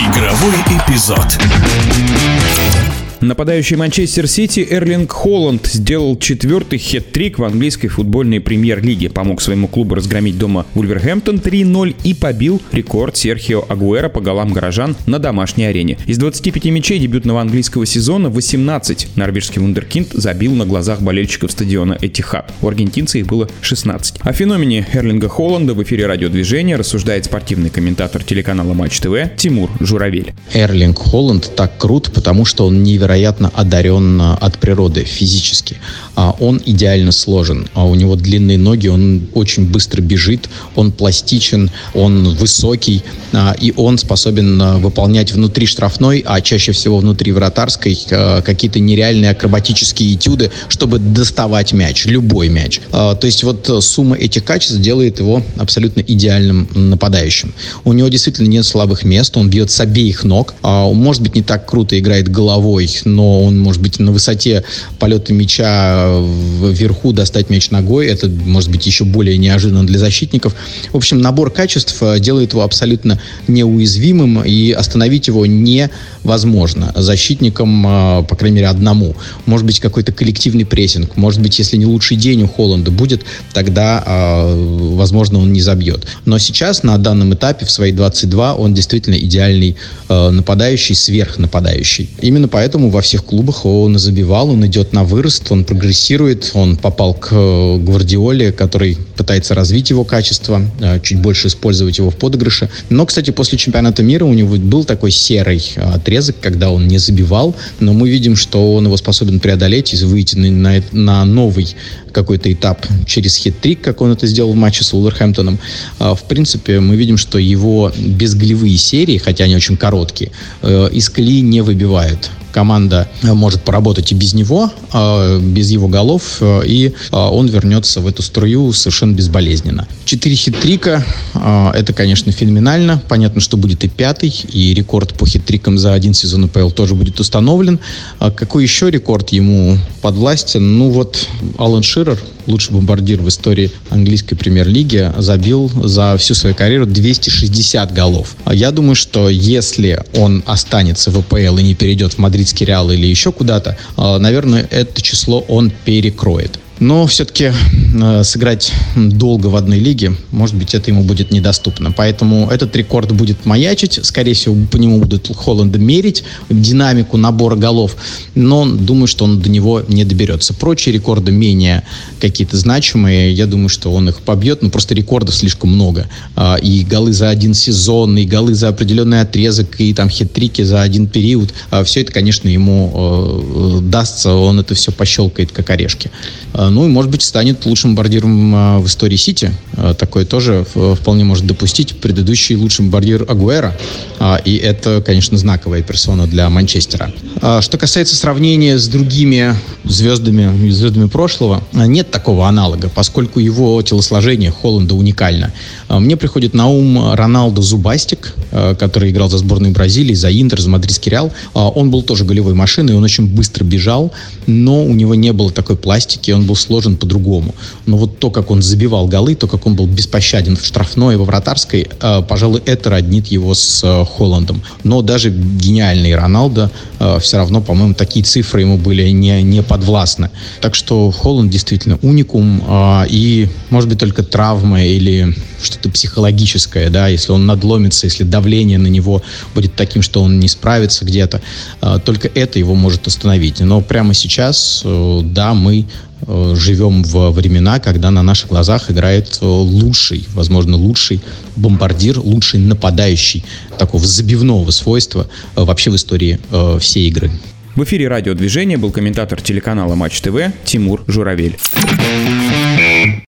Игровой эпизод. Нападающий Манчестер Сити Эрлинг Холланд сделал четвертый хет-трик в английской футбольной премьер-лиге. Помог своему клубу разгромить дома Вульверхэмптон 3-0 и побил рекорд Серхио Агуэра по голам горожан на домашней арене. Из 25 мячей дебютного английского сезона 18 норвежский вундеркинд забил на глазах болельщиков стадиона Этихад. У аргентинца их было 16. О феномене Эрлинга Холланда в эфире радиодвижения рассуждает спортивный комментатор телеканала Матч ТВ Тимур Журавель. Эрлинг Холланд так крут, потому что он невероятно невероятно одарен от природы физически. А он идеально сложен. А у него длинные ноги, он очень быстро бежит, он пластичен, он высокий, а, и он способен выполнять внутри штрафной, а чаще всего внутри вратарской, какие-то нереальные акробатические этюды, чтобы доставать мяч, любой мяч. То есть вот сумма этих качеств делает его абсолютно идеальным нападающим. У него действительно нет слабых мест, он бьет с обеих ног, может быть не так круто играет головой, но он может быть на высоте полета мяча вверху достать мяч ногой. Это может быть еще более неожиданно для защитников. В общем, набор качеств э, делает его абсолютно неуязвимым, и остановить его невозможно защитникам, э, по крайней мере, одному. Может быть, какой-то коллективный прессинг. Может быть, если не лучший день у Холланда будет, тогда, э, возможно, он не забьет. Но сейчас, на данном этапе, в свои 22, он действительно идеальный нападающий, сверхнападающий. Именно поэтому во всех клубах он забивал, он идет на вырост, он прогрессирует, он попал к э, Гвардиоле, который пытается развить его качество, э, чуть больше использовать его в подыгрыше. Но, кстати, после чемпионата мира у него был такой серый э, отрезок, когда он не забивал, но мы видим, что он его способен преодолеть и выйти на, на новый какой-то этап через хит-трик, как он это сделал в матче с Уолверхэмптоном. В принципе, мы видим, что его безголевые серии, хотя они очень короткие, из колеи не выбивают команда э, может поработать и без него, э, без его голов, э, и он вернется в эту струю совершенно безболезненно. Четыре хитрика – это, конечно, феноменально. Понятно, что будет и пятый, и рекорд по хитрикам за один сезон АПЛ тоже будет установлен. А какой еще рекорд ему подвластен? Ну вот Алан Ширер, лучший бомбардир в истории английской премьер-лиги, забил за всю свою карьеру 260 голов. Я думаю, что если он останется в АПЛ и не перейдет в мадридский Реал или еще куда-то, а, наверное, это число он перекроет. Но все-таки э, сыграть долго в одной лиге, может быть, это ему будет недоступно. Поэтому этот рекорд будет маячить. Скорее всего, по нему будут Холланда мерить динамику набора голов. Но думаю, что он до него не доберется. Прочие рекорды менее какие-то значимые. Я думаю, что он их побьет. Но просто рекордов слишком много. А, и голы за один сезон, и голы за определенный отрезок, и там хитрики за один период. А, все это, конечно, ему э, э, дастся. Он это все пощелкает, как орешки. А, ну и, может быть, станет лучшим бомбардиром а, в истории Сити. А, такое тоже вполне может допустить предыдущий лучший бомбардир Агуэра. И это, конечно, знаковая персона для Манчестера. Что касается сравнения с другими звездами, звездами прошлого, нет такого аналога, поскольку его телосложение Холланда уникально. Мне приходит на ум Роналдо Зубастик, который играл за сборную Бразилии, за Интер, за Мадридский Реал. Он был тоже голевой машиной, он очень быстро бежал, но у него не было такой пластики, он был сложен по-другому. Но вот то, как он забивал голы, то, как он был беспощаден в штрафной и во вратарской, э, пожалуй, это роднит его с э, Холландом. Но даже гениальный Роналдо э, все равно, по-моему, такие цифры ему были не, не подвластны. Так что Холланд действительно уникум, э, и, может быть, только травма или что-то психологическое, да, если он надломится, если давление на него будет таким, что он не справится где-то, только это его может остановить. Но прямо сейчас, да, мы живем в времена, когда на наших глазах играет э, лучший, возможно, лучший бомбардир, лучший нападающий такого забивного свойства э, вообще в истории всей игры. В эфире радиодвижения был комментатор телеканала Матч ТВ Тимур Журавель.